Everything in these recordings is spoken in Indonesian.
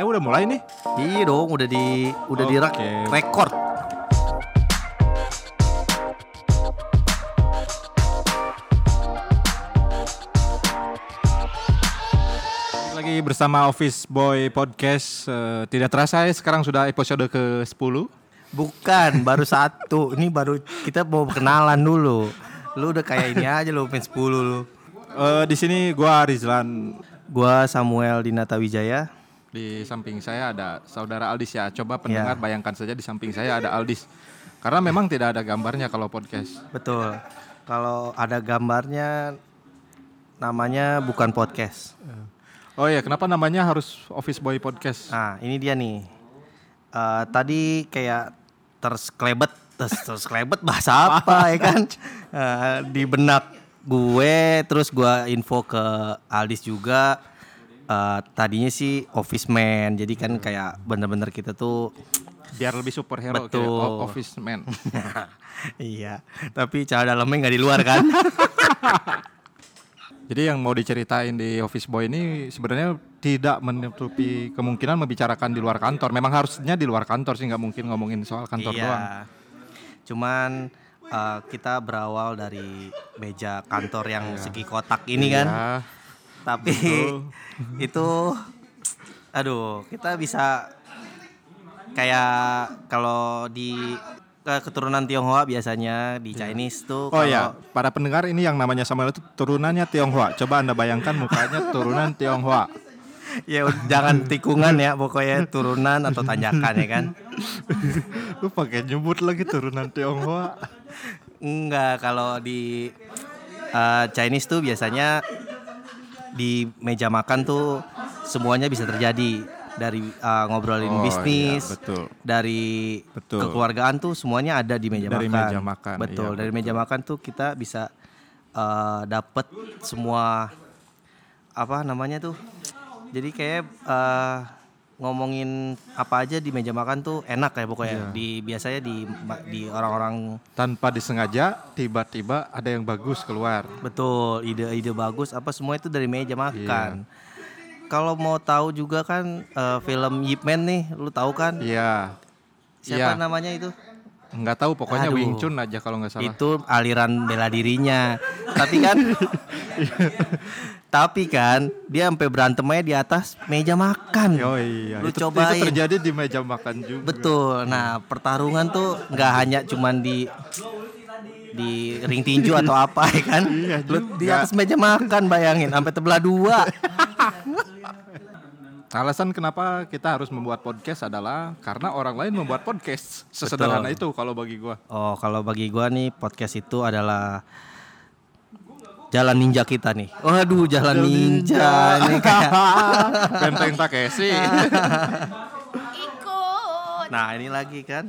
Eh udah mulai nih. Iya dong, udah di udah di Oke. record. Lagi bersama Office Boy Podcast. Eh, tidak terasa ya sekarang sudah episode ke-10. Bukan, baru satu. Ini baru kita mau kenalan dulu. Lu udah kayak ini aja lu main 10 lu. Eh, di sini gua Rizlan. Gua Samuel Dinata Wijaya. Di samping saya ada saudara Aldis ya. Coba pendengar bayangkan saja di samping saya ada Aldis. Karena memang tidak ada gambarnya kalau podcast. Betul. Kalau ada gambarnya namanya bukan podcast. Oh iya, kenapa namanya harus Office Boy Podcast? Nah, ini dia nih. Eh, tadi kayak terskelebet, terus terskelebet bahasa apa ya kan? Eh, di benak gue, terus gue info ke Aldis juga. Eh, tadinya sih office man, jadi kan kayak bener-bener kita tuh Biar lebih superhero Betul. Office Man. iya. Tapi cara dalamnya nggak di luar kan? Jadi yang mau diceritain di Office Boy ini sebenarnya tidak menutupi kemungkinan membicarakan di luar kantor. Memang harusnya di luar kantor sih nggak mungkin ngomongin soal kantor iya. doang. Cuman eh, kita berawal dari meja kantor yang segi kotak ini kan. Tapi itu aduh kita bisa kayak kalau di ke- keturunan Tionghoa biasanya di Chinese tuh Oh ya, para pendengar ini yang namanya Samuel itu turunannya Tionghoa. Coba anda bayangkan mukanya turunan Tionghoa. ya jangan tikungan ya pokoknya turunan atau tanjakan ya kan Lu pakai nyebut lagi turunan Tionghoa. enggak kalau di eh, Chinese tuh biasanya di meja makan tuh semuanya bisa terjadi dari eh, ngobrolin Oh, bisnis iya, betul. dari Betul. kekeluargaan tuh semuanya ada di meja Dari makan. meja makan, Betul, iya, dari meja makan tuh kita bisa eh, dapet semua apa namanya tuh. Jadi kayak eh, ngomongin apa aja di meja makan tuh enak ya pokoknya. Iya. Di biasanya di di orang-orang Tanpa disengaja, tiba-tiba ada yang bagus keluar. betul, ide-ide bagus apa semua itu dari meja makan. Kalau mau tahu juga kan eh, film Yip Man nih, lu tahu kan? Iya. Siapa Iya. namanya itu? Nggak tahu pokoknya Aduh. Wing Chun aja kalau nggak salah. itu aliran bela dirinya tapi kan tapi kan dia sampai berantemnya di atas meja makan Oh iya, Lu itu, cobain. itu terjadi di meja makan juga. betul nah pertarungan tuh nggak hanya cuman di di ring tinju atau apa ya kan Iya Lu di atas meja makan bayangin sampai tebelah dua Alasan kenapa kita harus membuat podcast adalah karena orang lain membuat podcast. Sesederhana itu kalau bagi gua. oh kalau bagi gua nih podcast itu adalah jalan ninja kita nih. Waduh jalan ninja ini kayak Benteng Takeshi. ikut. Nah ini lagi kan.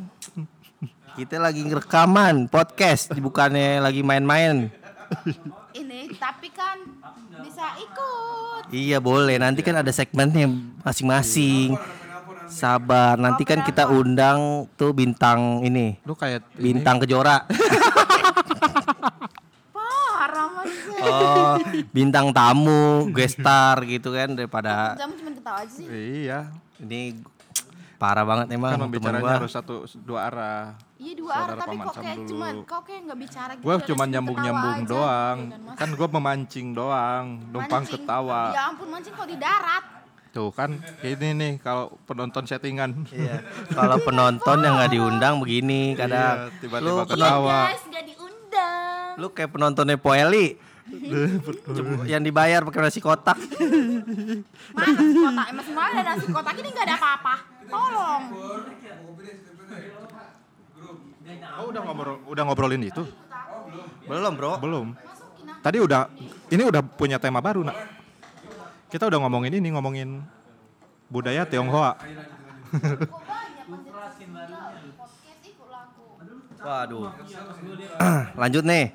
Kita lagi ngerekaman podcast Bukannya lagi main-main. Ini tapi kan bisa ikut. Iya boleh. Nanti kan ada segmennya masing-masing. Sabar. Nanti kan kita undang tuh bintang ini. Lu kayak ini, Bintang kejora Oh bintang tamu Gestar gitu kan Daripada kamu cuma ketawa aja sih Iya. Ini parah banget emang Kan gua. harus satu dua arah. iya dua arah tapi kok kayak dulu. cuman kau kayak nggak bicara gitu Gua dari cuma sini nyambung-nyambung ketawa aja, doang. gitu kan. Kan gua memancing doang, numpang ketawa. ya ampun mancing kok di darat Tuh kan ini nih kalau penonton settingan. Iya. Kalau penonton yang nggak diundang begini kadang Iya, tiba-tiba Lu ketawa. Tawa. guys nggak diundang Lu kayak penontonnya Poeli. Yang dibayar pakai nasi kotak. mana nasi kotak emang semua ada nasi kotak ini nggak ada apa-apa tolong Oh, udah ngobrol udah ngobrolin itu? Belum, Bro. Belum. Tadi udah ini udah punya tema baru, Nak. Kita udah ngomongin ini, ngomongin budaya Tionghoa. Waduh. Lanjut nih.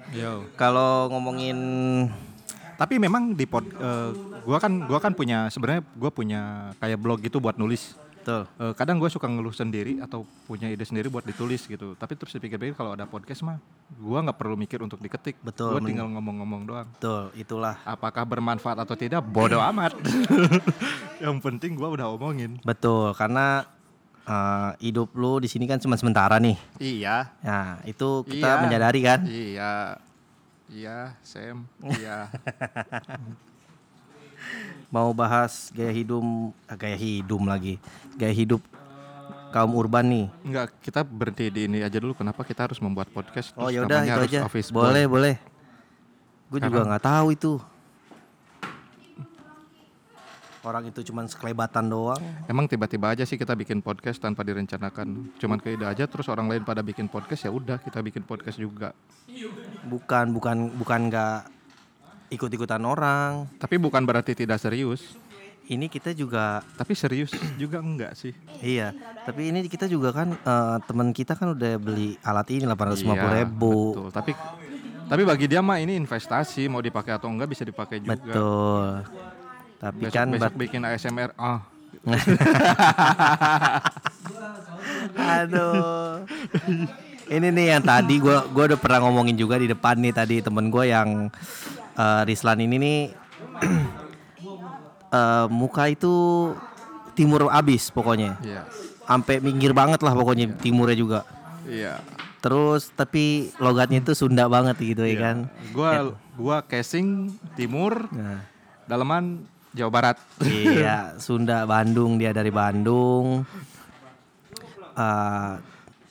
Kalau ngomongin Tapi memang di pod, eh, gua kan gua kan punya sebenarnya gua punya kayak blog gitu buat nulis. Betul. Eh, kadang gue suka ngeluh sendiri atau punya ide sendiri buat ditulis gitu. Tapi terus dipikir-pikir kalau ada podcast mah, gue nggak perlu mikir untuk diketik. Betul, Gue men- tinggal ngomong-ngomong doang. Betul, itulah. Apakah bermanfaat atau tidak? Bodoh amat. Yang penting gue udah omongin. Betul, karena eh, hidup lu di sini kan cuma sementara nih. Iya. Nah, itu kita Iya. menyadari kan? Iya. Iya, Sam. Iya. Mau bahas gaya hidup, ah, gaya hidup lagi. Gaya hidup kaum urban nih. Enggak, kita berhenti di ini aja dulu. Kenapa kita harus membuat podcast? Oh ya udah itu aja. Boleh, boleh. Gue juga Karena- nggak tahu itu. Orang itu cuman sekelebatan doang. Emang tiba-tiba aja sih kita bikin podcast tanpa direncanakan. Cuman keida aja terus orang lain pada bikin podcast ya udah kita bikin podcast juga. Bukan, bukan, bukan nggak ikut-ikutan orang. Tapi bukan berarti tidak serius. Ini kita juga Tapi serius juga enggak sih. Iya, tapi ini kita juga kan eh, teman kita kan udah beli alat ini 850 Iya, ribu. Betul. Tapi tapi bagi dia mah ini investasi mau dipakai atau enggak bisa dipakai juga. Betul. Tapi Besok, kan besok bikin ASMR ah aduh. Ini nih yang tadi gua gua udah pernah ngomongin juga di depan nih tadi temen gue yang eh, Rislan ini nih eh, muka itu timur abis pokoknya. iya. Sampai minggir banget lah pokoknya timurnya juga. Iya. Terus tapi logatnya itu Sunda banget gitu ya kan. Gua gua casing timur, Nah. dalaman Jawa Barat. iya, Sunda Bandung dia dari Bandung. Eh,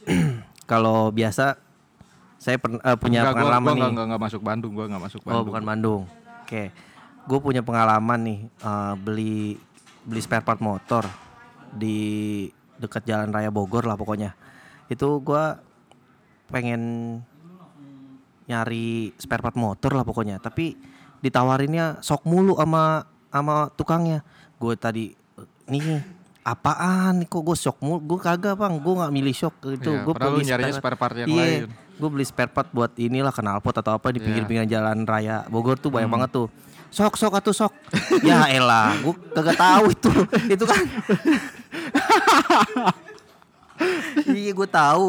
kalau biasa saya pern- eh, punya Enggak, gua, pengalaman gua nih. enggak, enggak, enggak masuk Bandung, gua enggak masuk oh, Bandung. bukan Bandung. Oke. Gue punya pengalaman nih eh, beli beli spare part motor di dekat Jalan Raya Bogor lah pokoknya. Itu gua pengen nyari spare part motor lah pokoknya, tapi ditawarinnya sok mulu sama sama tukangnya. Gue tadi nih apaan? Nih kok gue shock mulu? Gue kagak bang. Gue nggak milih shock. Itu Iya, gue lu nyarinya spare part yang lain. gue beli spare part buat inilah knalpot atau apa di Iya. pinggir-pinggir jalan raya Bogor tuh Hmm. banyak banget tuh. Sok sok atuh sok. Ya elah gue kagak tahu itu. Itu kan iya gue tahu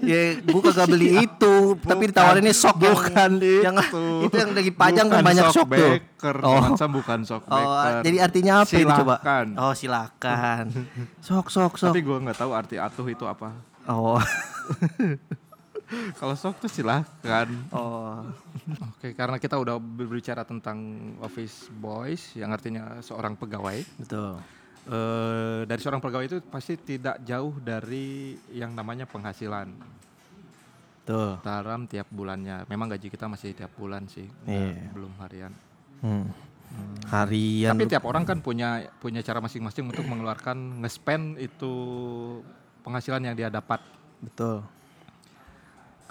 ya gue kagak beli itu tapi ditawarinnya sok yang- bukan yang, itu. itu yang lagi pajang kan Bukan banyak shock sok tuh oh bukan shock Oh, breaker. jadi artinya apa ini coba? Silakan. Oh, silakan. Sok, sok, sok. Tapi gua nggak tahu arti atuh itu apa. Oh, Kalau sok tuh silahkan. oh. Oke, karena kita udah berbicara tentang office boys yang artinya seorang pegawai. Betul. Eh, dari seorang pegawai itu pasti tidak jauh dari yang namanya penghasilan Tuh. dalam tiap bulannya. Memang gaji kita masih tiap bulan sih, nggak- Iya. belum harian. Hmm. Harian. Tapi tiap orang kan punya punya cara masing-masing untuk mengeluarkan nge-spend itu penghasilan yang dia dapat. Betul.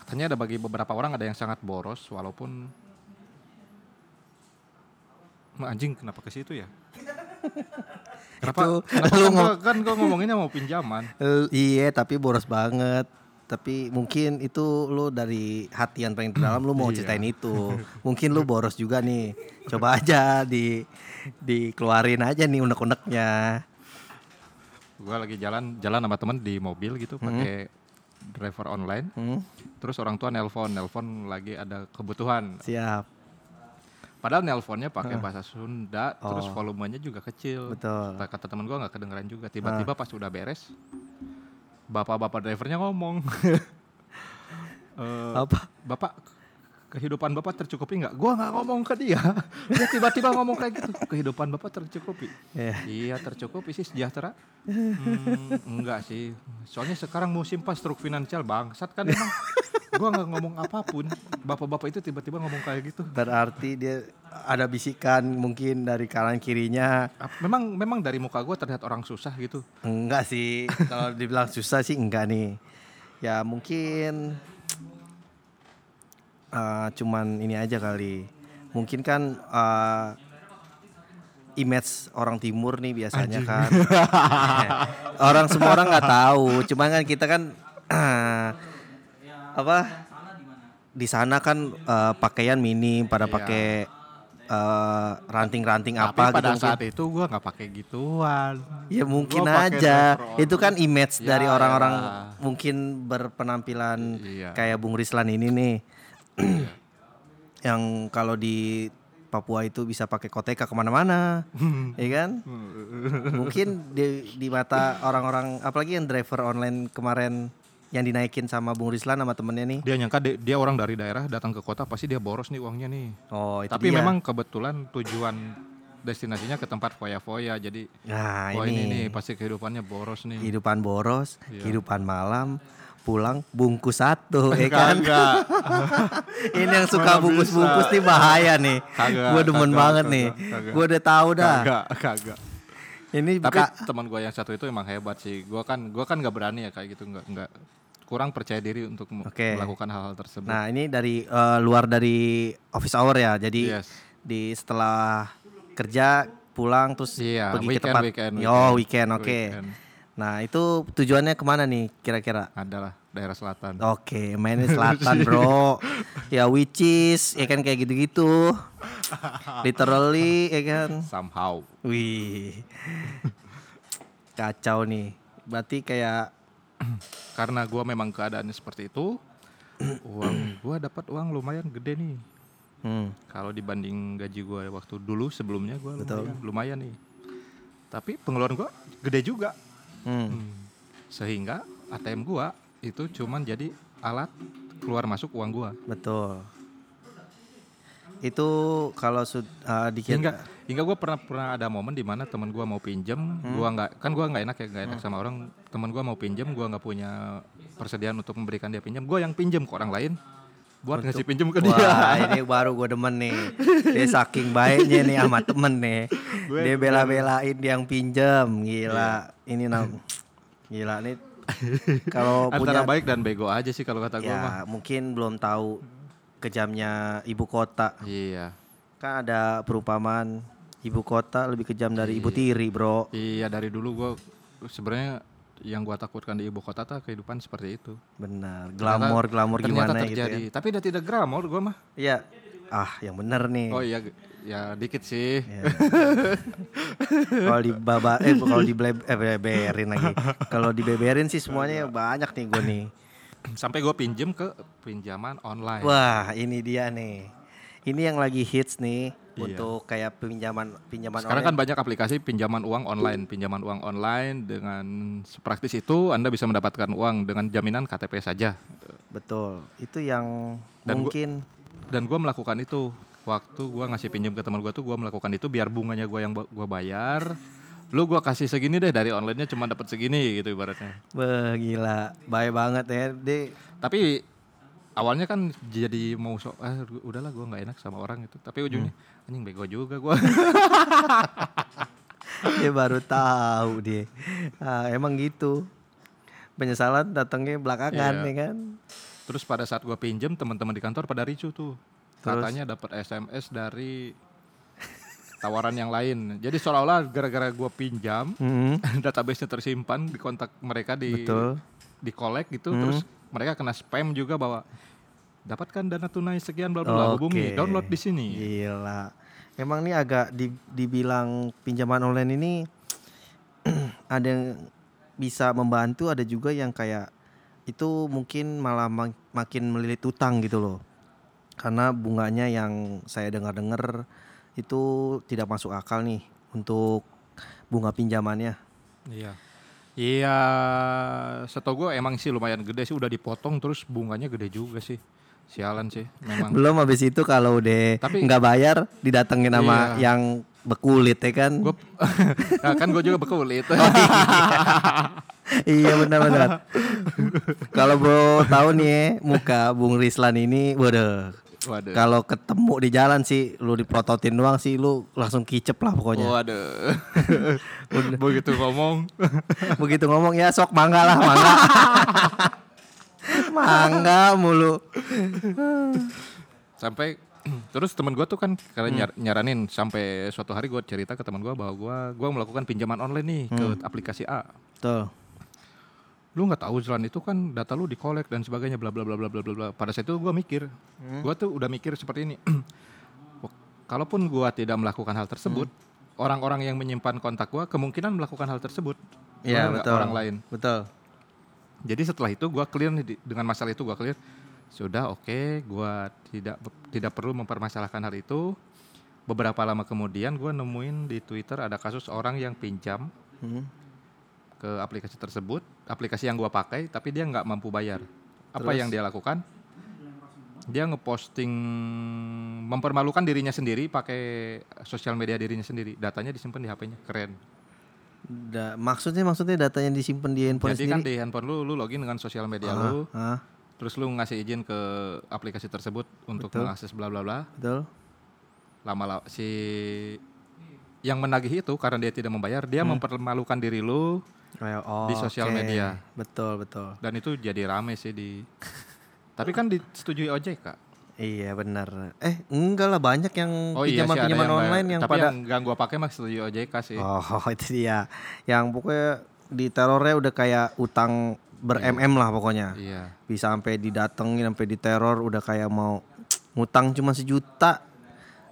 Katanya ada bagi beberapa orang ada yang sangat boros walaupun anjing kenapa ke situ ya? Kenapa? Itu kenapa lu kan, kan ngomonginnya mau pinjaman. Eh, iya, tapi boros banget. Tapi mungkin itu lu dari hati yang paling dalam lu mau Iya. ceritain itu. Mungkin lu boros juga nih. Coba aja di dikeluarin aja nih unek-uneknya. Gua lagi jalan jalan sama teman di mobil gitu pakai driver online. Hmm? Terus orang tua nelpon, nelpon lagi ada kebutuhan. Siap. Padahal nelponnya pakai bahasa Sunda, terus Oh. volumenya juga kecil. Betul. Kata- Kata teman gua nggak kedengeran juga. Tiba-tiba pas udah beres, bapak-bapak drivernya ngomong, Eh, Apa? bapak kehidupan bapak tercukupi nggak? Gua nggak ngomong ke dia. Dia tiba-tiba ngomong kayak gitu. Kehidupan bapak tercukupi. Ya. Iya tercukupi sih sejahtera. Hmm, enggak sih. Soalnya sekarang musim pas truk finansial bangsat kan emang. Gua nggak ngomong apa pun. Bapak-bapak itu tiba-tiba ngomong kayak gitu. Berarti dia ada bisikan mungkin dari kanan kirinya. Memang memang dari muka gue terlihat orang susah gitu. Enggak sih. Kalau dibilang susah sih enggak nih. Ya mungkin eh, cuman ini aja kali. Mungkin kan eh, image orang timur nih biasanya kan. orang semua orang nggak tahu. Cuman kan kita kan apa? Di sana kan eh, pakaian minim pada Iya. pakai eh, ranting-ranting Tapi apa pada gitu mungkin. saat itu gue nggak pakai gituan. Ya mungkin Gua aja. Itu kan image Ya, dari orang-orang elah. mungkin berpenampilan Iya. kayak Bung Rislan ini nih. yang kalau di Papua itu bisa pakai koteka ke mana-mana, ya kan? Mungkin di, di mata orang-orang, apalagi yang driver online kemarin yang dinaikin sama Bung Rislan sama temennya nih. Dia nyangka de- dia orang dari daerah datang ke kota pasti dia boros nih uangnya nih. Oh itu Tapi dia. memang kebetulan tujuan destinasinya ke tempat foya-foya jadi nah wah ini ini, nih pasti kehidupannya boros nih. kehidupan boros, Iya. kehidupan malam, pulang bungkus satu, ya kan? Kagak. Ini yang suka bungkus-bungkus nih bahaya nih. Gue demen kagak, banget kagak, nih. Gue udah tahu dah. Kagak, kagak. Ini Tapi teman gue yang satu itu emang hebat sih. Gua kan gua kan nggak berani ya kayak gitu nggak nggak kurang percaya diri untuk Oke. melakukan hal-hal tersebut. Nah ini dari eh, luar dari office hour ya. Jadi Yes. di setelah kerja pulang terus Iya, pergi ke weekend, tempat. weekend, Oh weekend. weekend, oke. Weekend. Nah itu tujuannya ke mana nih kira-kira? Adalah daerah selatan. Oke, mainnya selatan bro. ya which is, ya kan kayak gitu-gitu. Literally, ya kan. Somehow. Wih, kacau nih. Berarti kayak Karena gua memang keadaannya seperti itu, uang gua dapat uang lumayan gede nih. hmm, Kalau dibanding gaji gua waktu dulu sebelumnya gua lumayan, lumayan nih. Tapi pengeluaran gua gede juga. hmm, Sehingga ATM gua itu cuman jadi alat keluar masuk uang gua. betul. Itu kalau uh, dikit Hingga gua pernah pernah ada momen di mana teman gua mau pinjam, gua nggak kan gua nggak enak ya nggak enak sama orang. Teman gua mau pinjam, gua nggak punya persediaan untuk memberikan dia pinjam. Gua yang pinjam ke orang lain buat ngasih pinjam ke dia. Wah ini baru gue demen nih. Dia saking baiknya nih sama temen nih. Dia bela-belain dia yang pinjem. Gila. Ini nam Gila nih. Kalau Antara punya baik dan bego aja sih kalau kata gua mah. Ya mungkin belum tahu Kejamnya ibu kota. Iya. Kan ada perumpamaan Ibu kota lebih kejam dari ibu tiri bro Iya dari dulu gua sebenarnya yang gua takutkan di ibu kota tuh kehidupan seperti itu. Benar Glamor glamor gimana gitu terjadi. ya Tapi udah tidak glamor gua mah. Iya Ah yang bener nih Oh iya ya dikit sih. Ya. kalau di baba eh kalau di eh, beberin lagi. Kalau dibeberin sih semuanya banyak nih gue nih. Sampai gua pinjem ke pinjaman online. Wah, ini dia nih. Ini yang lagi hits nih Iya. untuk kayak pinjaman pinjaman Sekarang kan online. banyak aplikasi pinjaman uang online, pinjaman uang online dengan sepraktis itu Anda bisa mendapatkan uang dengan jaminan KTP saja. Betul. Itu yang Dan gua- mungkin Dan gua melakukan itu waktu gua ngasih pinjam ke teman gua tuh gua melakukan itu biar bunganya gua yang gua bayar. Lu gua kasih segini deh dari onlinenya cuma dapat segini gitu ibaratnya. Wah, gila. Baik banget ya. Dia Tapi awalnya kan jadi mau sok ah udahlah gua nggak enak sama orang itu. Tapi ujungnya anjing bego juga gua. dia baru tahu dia. Ah, emang gitu. Penyesalan datangnya belakangan Iya. ya kan. Terus pada saat gua pinjam teman-teman di kantor pada ricu tuh. Terus? Katanya dapat SMS dari tawaran yang lain. Jadi seolah-olah gara-gara gua pinjam Hmm, database-nya tersimpan di kontak mereka di betul. di collect gitu Hmm. terus mereka kena spam juga bahwa dapatkan dana tunai sekian bla bla hubungi Oke. download di sini. Gila. Emang nih agak di- dibilang pinjaman online ini ada yang bisa membantu, ada juga yang kayak itu mungkin malah mak- makin melilit utang gitu loh. Karena bunganya yang saya dengar-dengar itu tidak masuk akal nih untuk bunga pinjamannya. Iya. Iya, setahu gue emang sih lumayan gede sih udah dipotong terus bunganya gede juga sih. Sialan sih memang. Belum habis itu kalau udah nggak bayar didatengin sama Iya. yang bekulit ya kan. Gue nah, kan gue juga bekulit. iya benar-benar. Kalau bro tahu nih ya, muka Bung Rislan ini, waduh. Waduh. Kalau ketemu di jalan sih, lu diprototin doang sih, lu langsung kicep lah pokoknya. Waduh. Begitu ngomong. Begitu ngomong ya sok mangga lah, mangga. mangga mulu. sampai terus teman gue tuh kan karena nyar- nyaranin sampai suatu hari gue cerita ke teman gue bahwa gue gua melakukan pinjaman online nih ke aplikasi A. Tuh. Lu nggak tahu Zlan itu kan data lu dikolek dan sebagainya bla bla bla bla bla bla bla. Pada saat itu gua mikir, gua tuh udah mikir seperti ini. Wah, kalaupun gua tidak melakukan hal tersebut, orang-orang yang menyimpan kontak gua kemungkinan melakukan hal tersebut Iya, oleh betul. orang lain. Betul. Jadi setelah itu gua clear nih dengan masalah itu gua clear. Sudah oke, gua tidak tidak perlu mempermasalahkan hal itu. Beberapa lama kemudian gua nemuin di Twitter ada kasus orang yang pinjam Hmm. Ke aplikasi tersebut, aplikasi yang gua pakai tapi dia nggak mampu bayar. Apa Terus? yang dia lakukan? Dia ngeposting mempermalukan dirinya sendiri pakai sosial media dirinya sendiri. Datanya disimpan di HP-nya. Keren. Da- maksudnya maksudnya datanya disimpan di handphone Jadi kan sendiri. di handphone lu lu login dengan sosial media Ah, lu, ah, terus lu ngasih izin ke aplikasi tersebut untuk Betul. mengakses bla bla bla. betul. Lama lama si yang menagih itu karena dia tidak membayar, dia mempermalukan diri lu oh, Di sosial oke. media. Betul, betul. dan itu jadi rame sih di Tapi kan disetujui OJK. Iya benar. Eh enggak lah banyak yang Oh iya pinjaman-pinjaman yang online yang Tapi pada yang gak gua pakai setujui OJK sih. Oh itu dia. Yang pokoknya di terornya udah kayak utang ber mm lah pokoknya. Iya. Bisa sampai didatengin sampai diteror udah kayak mau ngutang cuma sejuta.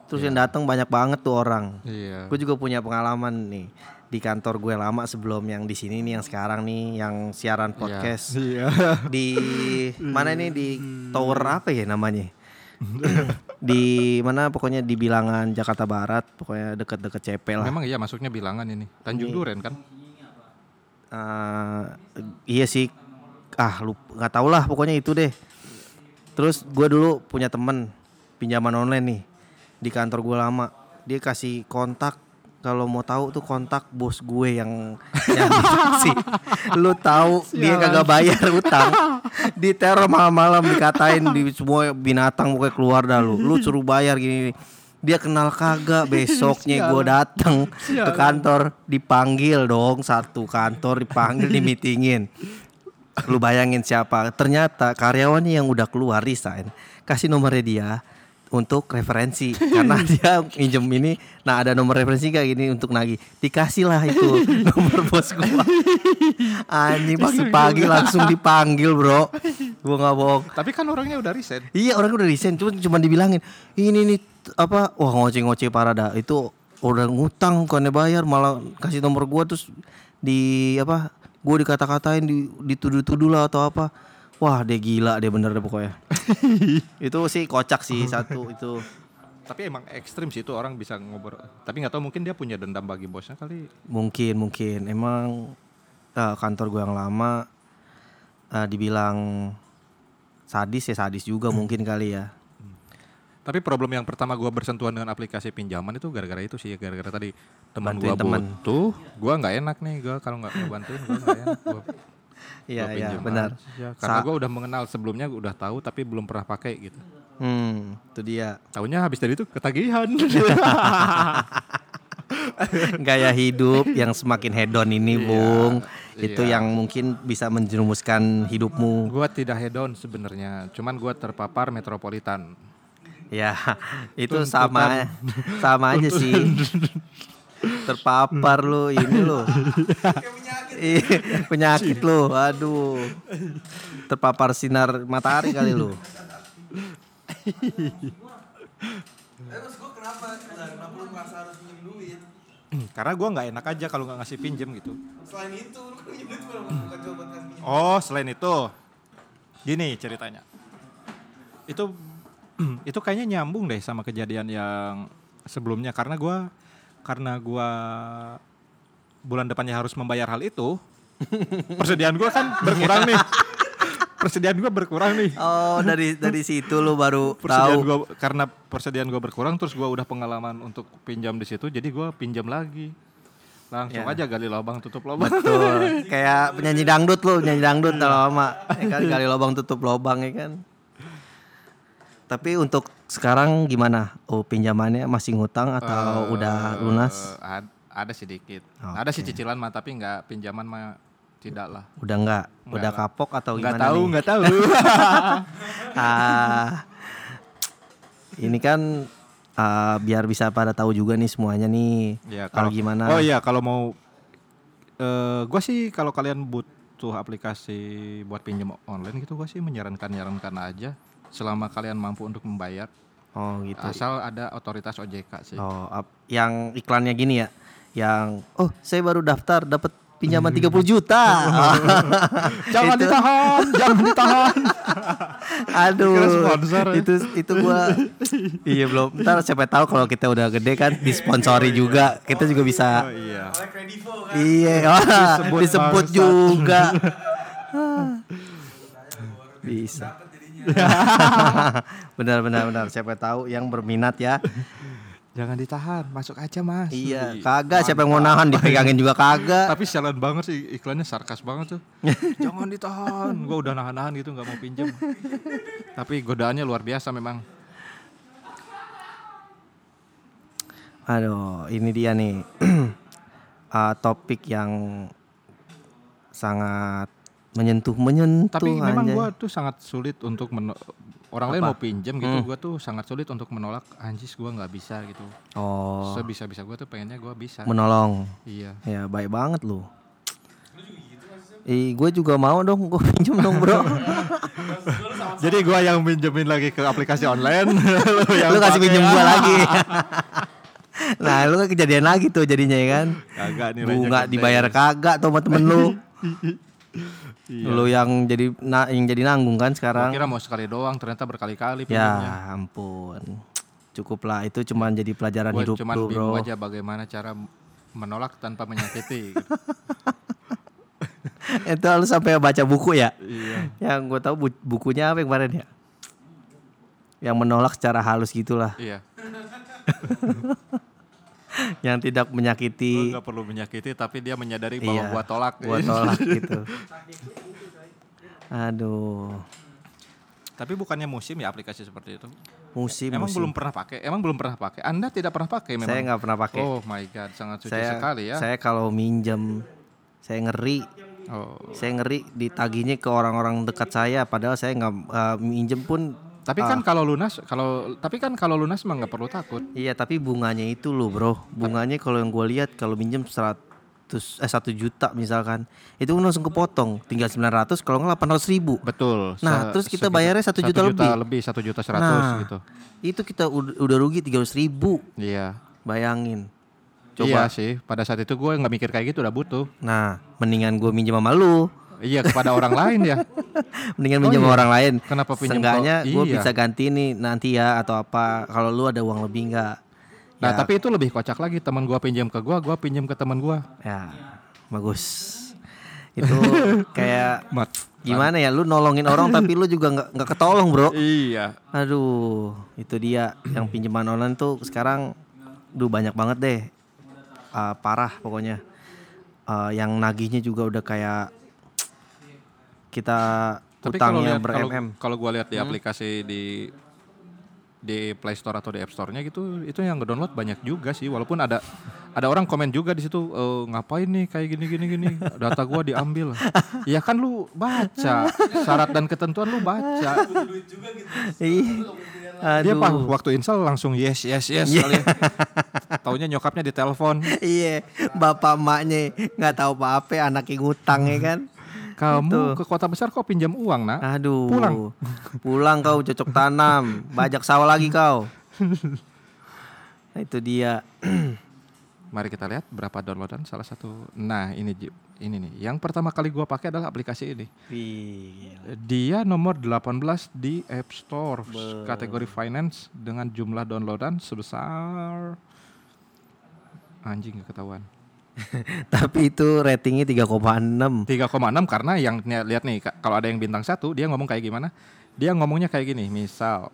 Terus yang datang banyak banget tuh orang. Iya. Gue juga punya pengalaman nih di kantor gue lama sebelum yang di sini nih yang sekarang nih yang siaran podcast Iya. di mana ini? Di tower apa ya namanya? Di mana? Pokoknya di bilangan Jakarta Barat pokoknya deket-deket CP lah. Memang iya masuknya bilangan ini. Tanjung Duren kan? Eh, iya sih. Ah lu nggak tau lah pokoknya itu deh. Terus gue dulu punya temen pinjaman online nih di kantor gue lama. Dia kasih kontak kalau mau tahu tuh kontak bos gue yang yang dikasih lu tahu dia kagak bayar utang. Di teror malam-malam dikatain di semua binatang pokoknya keluar dah lu. Lu suruh bayar gini dia kenal kagak besoknya gue datang ke kantor dipanggil dong. Satu kantor dipanggil dimitingin lu bayangin siapa. Ternyata karyawannya yang udah keluar resign. Kasih nomornya dia untuk referensi. Karena dia minjem ini nah ada nomor referensi kayak gini untuk nagih. Dikasih lah itu nomor bos gua. Anjing pagi-pagi langsung dipanggil bro. Gua nggak bohong. Tapi kan orangnya udah resign. Iya orang udah resign. Cuma cuma dibilangin ini nih apa? Wah ngoceh-ngoceh parah dah. Itu udah ngutang bukannya bayar malah kasih nomor gua terus di apa gua dikata-katain di dituduh-tuduh lah atau apa. Wah dia gila dia bener deh pokoknya itu sih kocak sih satu itu Tapi emang ekstrim sih itu orang bisa ngobrol. Tapi nggak tahu mungkin dia punya dendam bagi bosnya kali. mungkin mungkin emang eh, kantor gua yang lama eh, dibilang sadis ya sadis juga mungkin kali ya Tapi problem yang pertama gua bersentuhan dengan aplikasi pinjaman itu gara-gara itu sih, gara-gara tadi teman Bantuin gua teman. butuh, gua nggak enak nih gua kalau nggak ngebantuin gua nggak enak. Gua, Iya iya benar aja. Karena Sa- gua udah mengenal sebelumnya gua udah tahu tapi belum pernah pakai gitu. hmm itu dia Tahunya habis dari itu ketagihan. gaya hidup yang semakin hedon ini, Bung. Itu iya. yang mungkin bisa menjerumuskan hidupmu. gua tidak hedon sebenarnya, cuman gua terpapar metropolitan. Ya, itu sama sama aja sih. Terpapar lu ini lu. Iya, penyakit lu. Aduh. Terpapar sinar matahari kali lu. Karena gua nggak enak aja kalau nggak ngasih pinjem gitu. Oh, selain itu, gini ceritanya. Itu itu kayaknya nyambung deh sama kejadian yang sebelumnya karena gua karena gua bulan depannya harus membayar hal itu. persediaan gua kan berkurang nih. Persediaan gua berkurang nih. Oh, dari dari situ lu baru Persediaan tahu. gua karena persediaan gua berkurang terus gua udah pengalaman untuk pinjam di situ jadi gua pinjam lagi. Langsung Ya. aja gali lubang tutup lubang. Betul. Kayak penyanyi dangdut lu, penyanyi dangdut lama. Ya kan gali lubang tutup lubang ya kan. Tapi untuk sekarang gimana? Oh, pinjamannya masih ngutang atau udah lunas? Eh, ad- ada sedikit. Ada sih cicilan mah tapi nggak pinjaman mah tidak lah. Udah? Nggak Udah kapok atau Nggak gimana tahu, nih? nggak tahu. Ah, ini kan ah, biar bisa pada tahu juga nih semuanya nih. ya kalau gimana? Oh iya, kalau mau eh gua sih kalau kalian butuh aplikasi buat pinjam online gitu gua sih menyarankan nyarankan aja selama kalian mampu untuk membayar. Oh gitu. Asal ada otoritas OJK sih. Oh, yang iklannya gini ya. Yang oh, saya baru daftar dapat pinjaman 30 juta. Jangan Itu- ditahan, jangan ditahan. Aduh. Sponsor ya. Itu itu gua Iya belum. Ntar siapa tahu kalau kita udah gede kan disponsori juga. Kita juga bisa Oh iya. Iya, Disebut disebut, juga. Bisa. benar benar benar. Siapa tahu yang berminat ya. Jangan ditahan, masuk aja mas. Iya, kagak siapa yang mau nahan dipegangin juga kagak. Tapi sialan banget sih iklannya sarkas banget tuh. Jangan ditahan, gua udah nahan-nahan gitu nggak mau pinjam. Tapi godaannya luar biasa memang. Aduh, ini dia nih. Ah, topik yang sangat menyentuh menyentuh Tapi memang gua tuh sangat sulit untuk orang lain mau pinjam gitu, gua tuh sangat sulit untuk menolak anjis gua nggak bisa gitu. Oh, Sebisa-bisa gua tuh pengennya gua bisa. menolong. iya. Ya, baik banget lu. Ih, gue juga mau dong, gue pinjam dong bro. Jadi gua yang pinjemin lagi ke aplikasi online, lu yang lu kasih pinjam gue lagi. nah, lu kan kejadian lagi tuh jadinya ya kan. Kagak Bunga gede. dibayar kagak tuh sama temen lu. Iya. Lu yang jadi na, yang jadi nanggung kan Gua sekarang. kira mau sekali doang, ternyata berkali-kali Ya ampun. Cukuplah itu cuman jadi pelajaran Gua hidup cuman lu, Bro. aja bagaimana cara menolak tanpa menyakiti. gitu. itu lu sampai baca buku ya? iya. Yang gue tahu bu- bukunya apa yang kemarin ya? Yang menolak secara halus gitulah, Iya. yang tidak menyakiti. nggak perlu menyakiti tapi dia menyadari bahwa Iya, gua tolak. Gua tolak gitu. Aduh, Tapi bukannya musim ya aplikasi seperti itu? musim. Emang musim. belum pernah pakai? Emang belum pernah pakai? Anda tidak pernah pakai memang? Saya nggak pernah pakai. Oh my god, sangat suci saya sekali ya. saya kalau minjem saya ngeri Oh. saya ngeri ditagihnya ke orang-orang dekat saya padahal saya nggak eh, minjem pun Tapi kan kalau lunas, kalau tapi kan kalau lunas mah nggak perlu takut. iya tapi bunganya itu loh bro bunganya kalau yang gue lihat kalau minjem 100 eh satu juta misalkan itu langsung kepotong tinggal 900 kalau nggak 800 ribu Betul. Nah, Se- terus kita bayarnya satu juta lebih. lebih, satu juta seratus Nah. gitu. itu kita udah, rugi 300 ribu Iya. bayangin Iya coba sih. Pada saat itu gue nggak mikir kayak gitu, udah butuh. nah mendingan gue minjem sama lu Iya kepada orang lain ya. mendingan Oh minjem sama iya. orang lain Kenapa pinjam Seenggaknya gue iya. bisa ganti nih nanti ya atau apa kalau lu ada uang lebih nggak Nah Ya. tapi itu lebih kocak lagi. Teman gua pinjam ke gua, gua pinjam ke teman gua. Ya, bagus. Itu kayak Mat. gimana ya? Lu nolongin orang tapi lu juga nggak nggak ketolong, bro. Iya. Aduh, itu dia yang pinjaman online tuh sekarang, duh banyak banget deh, Ah, parah pokoknya. Ah, yang nagihnya juga udah kayak kita Tapi kalau utangnya kalau ber-MM. kalau gua lihat di aplikasi di di Play Store atau di App Store-nya gitu, itu yang ngedownload banyak juga sih. Walaupun ada ada orang komen juga di situ, "Eh, ngapain nih kayak gini gini gini, data gua diambil. ya kan lu baca syarat dan ketentuan lu baca. Dia pak waktu install langsung yes yes yes kali ya. Taunya nyokapnya di telepon. Iya, bapak emaknya nggak tahu apa-apa, anaknya ngutang ya kan. Kamu ke kota besar kok pinjam uang, Nak? Aduh. Pulang. Pulang kau cocok tanam, bajak sawah lagi kau. Nah, itu dia. Mari kita lihat berapa downloadan salah satu. Nah, ini ini nih. Yang pertama kali gua pakai adalah aplikasi ini. Dia nomor 18 di App Store kategori finance dengan jumlah downloadan sebesar anjing ketahuan. Tapi itu ratingnya 3,6. 3,6 karena yang lihat nih kalau ada yang bintang satu dia ngomong kayak gimana? Dia ngomongnya kayak gini, misal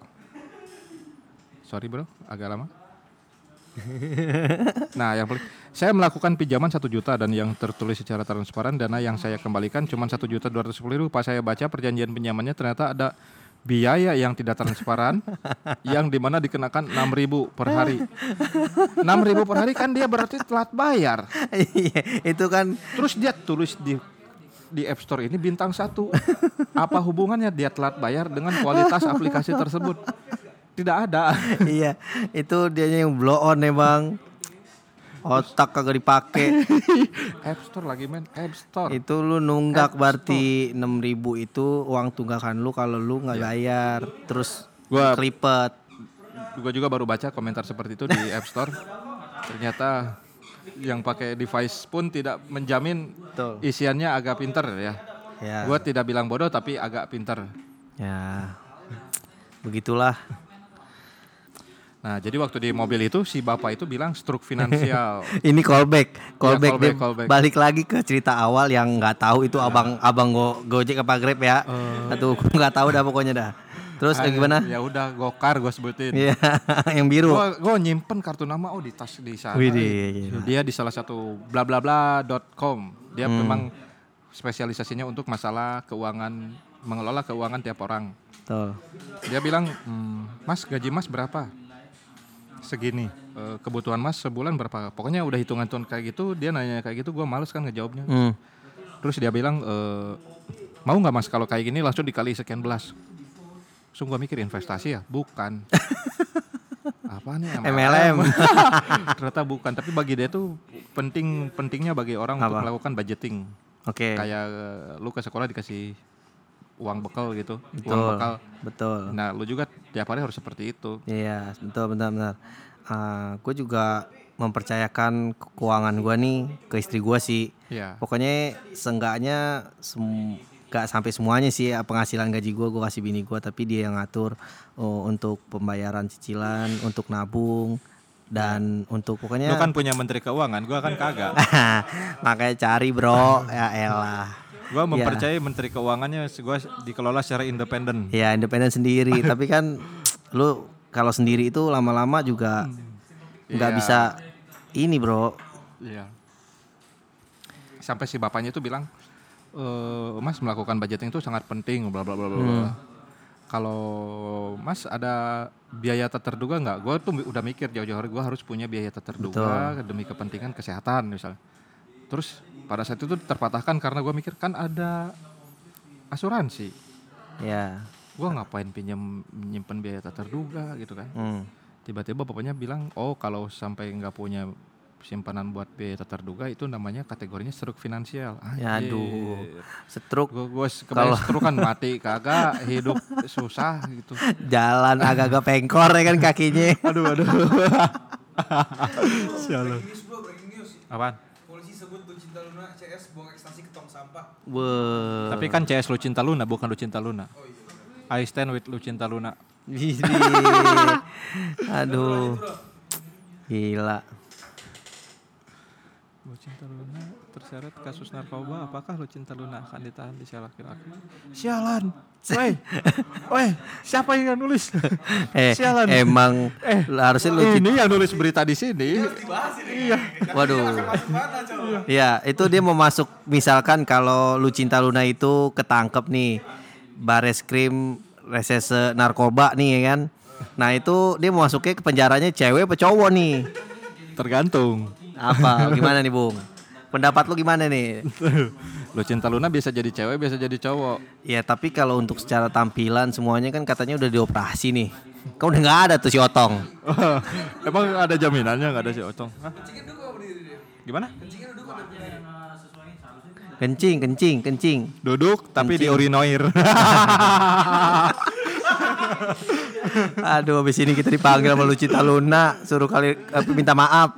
Sorry bro, agak lama. nah, yang paling saya melakukan pinjaman satu juta dan yang tertulis secara transparan dana yang saya kembalikan cuma satu juta dua ratus ribu. Pas saya baca perjanjian pinjamannya ternyata ada biaya yang tidak transparan yang di mana dikenakan enam ribu per hari. Enam ribu per hari kan dia berarti telat bayar. Iya, itu kan Terus dia tulis di di App Store ini bintang satu. Apa hubungannya dia telat bayar dengan kualitas aplikasi tersebut? Tidak ada. iya, itu dianya yang blow on ya, Bang. Otak kagak dipake. App Store lagi men, App Store. itu lu nunggak berarti 6000 itu uang tunggakan lu kalau lu nggak bayar. Terus Gua- kelipet. gue juga baru baca komentar seperti itu di App Store. Ternyata yang pakai device pun tidak menjamin Betul. isiannya agak pinter ya. Ya. Gue tidak bilang bodoh tapi agak pinter. Ya. Begitulah. Nah, jadi waktu di mobil itu si bapak itu bilang struk finansial. Ini callback, callback, callback, dia callback. balik lagi ke cerita awal yang nggak tahu itu abang abang go, Gojek apa Grab ya. Aduh, gua nggak tahu dah pokoknya dah. Terus eh, gimana? ya udah gokar gue sebutin. Iya, yang biru. Gue nyimpen kartu nama oh di tas di sana. Widih. Dia di salah satu bla bla bla.com. Dia Hmm. memang spesialisasinya untuk masalah keuangan mengelola keuangan tiap orang. Tuh. Dia bilang, "Hmm, Mas gaji Mas berapa? Segini. Eh, kebutuhan Mas sebulan berapa? Pokoknya udah hitungan hitungan kayak gitu. Dia nanya kayak gitu, gue males kan ngejawabnya. Hmm. Terus dia bilang, "Eh, mau nggak Mas kalau kayak gini langsung dikali sekian belas? Langsung gue mikir investasi ya? Bukan. Apa nih MLM. Ternyata bukan, tapi bagi dia tuh penting pentingnya bagi orang untuk Apa? melakukan budgeting. Oke. Kayak eh, lu ke sekolah dikasih uang bekal gitu, uang Betul. bekal. Betul. Nah, lu juga tiap hari harus seperti itu. Iya, betul benar benar. gue juga mempercayakan ke- keuangan gue nih ke istri gue sih. Iya. Pokoknya seenggaknya sem gak sampai semuanya sih ya, penghasilan gaji gue gue kasih bini gue tapi dia yang ngatur oh, untuk pembayaran cicilan, untuk nabung dan untuk Lu pokoknya kan punya menteri keuangan, gua kan kagak. makanya cari bro ya elah. Gua mempercayai menteri keuangannya gua dikelola secara independen. Ya independen sendiri tapi kan lu kalau sendiri itu lama-lama juga nggak Iya. bisa ini bro. Iya. Sampai si bapaknya itu bilang, "Eh, Mas melakukan budgeting itu sangat penting, bla bla bla bla. bla." Kalau Mas ada biaya tak terduga nggak? Gue tuh udah mikir jauh-jauh hari gue harus punya biaya tak terduga demi kepentingan kesehatan misalnya. Terus pada saat itu terpatahkan karena gue mikir kan ada asuransi. Ya. Gue ngapain pinjam nyimpen biaya tak terduga gitu kan? Hmm. tiba-tiba bapaknya bilang oh kalau sampai nggak punya simpanan buat biaya tak terduga itu namanya kategorinya struk finansial Ya, aduh. Stroke gue gue kebayang struk kan mati kagak hidup susah gitu jalan agak-agak pengkor ya kan kakinya. aduh aduh sialan apaan Polisi sebut Lucinta Luna CS buang ekstasi ke tong sampah. Wah. tapi kan CS Lucinta Luna bukan Lucinta Luna I stand with Lucinta Luna. Aduh. Gila. Lucinta Luna terseret kasus narkoba apakah Lucinta Luna akan ditahan di sel laki-laki? Sialan woi woi siapa yang nulis? Eh, Sialan. emang harusnya lu ini yang nulis berita di sini. Iya Waduh. Iya, itu dia mau masuk misalkan kalau Lucinta Luna itu ketangkep nih bares krim resese narkoba nih ya kan. Nah, itu dia mau masuknya ke penjaranya cewek apa cowok nih? tergantung Apa gimana nih, Bung? Pendapat lu gimana nih? Lucinta Luna bisa jadi cewek bisa jadi cowok Ya, tapi kalau untuk secara tampilan semuanya kan katanya udah dioperasi nih. Kan udah nggak ada tuh si Otong. emang ada jaminannya nggak ada si Otong Hah? gimana Kencing, kencing, kencing. duduk tapi di urinoir Aduh, habis ini kita dipanggil sama Lucinta Luna, suruh kali eh, minta maaf.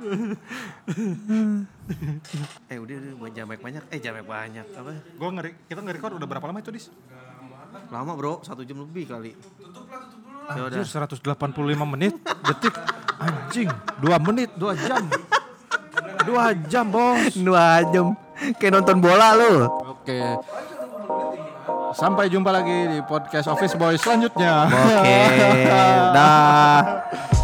Eh udah udah buat jamek banyak. Eh jamek banyak apa? gua ngeri kita nge-record udah berapa lama itu dis Lama bro, satu jam lebih kali. Ya udah. Anjir 185 menit detik anjing 2 menit 2 jam 2 jam bos Dua jam. Kayak nonton bola lu. Oke Sampai jumpa lagi di podcast Office Boy selanjutnya Oke, dah.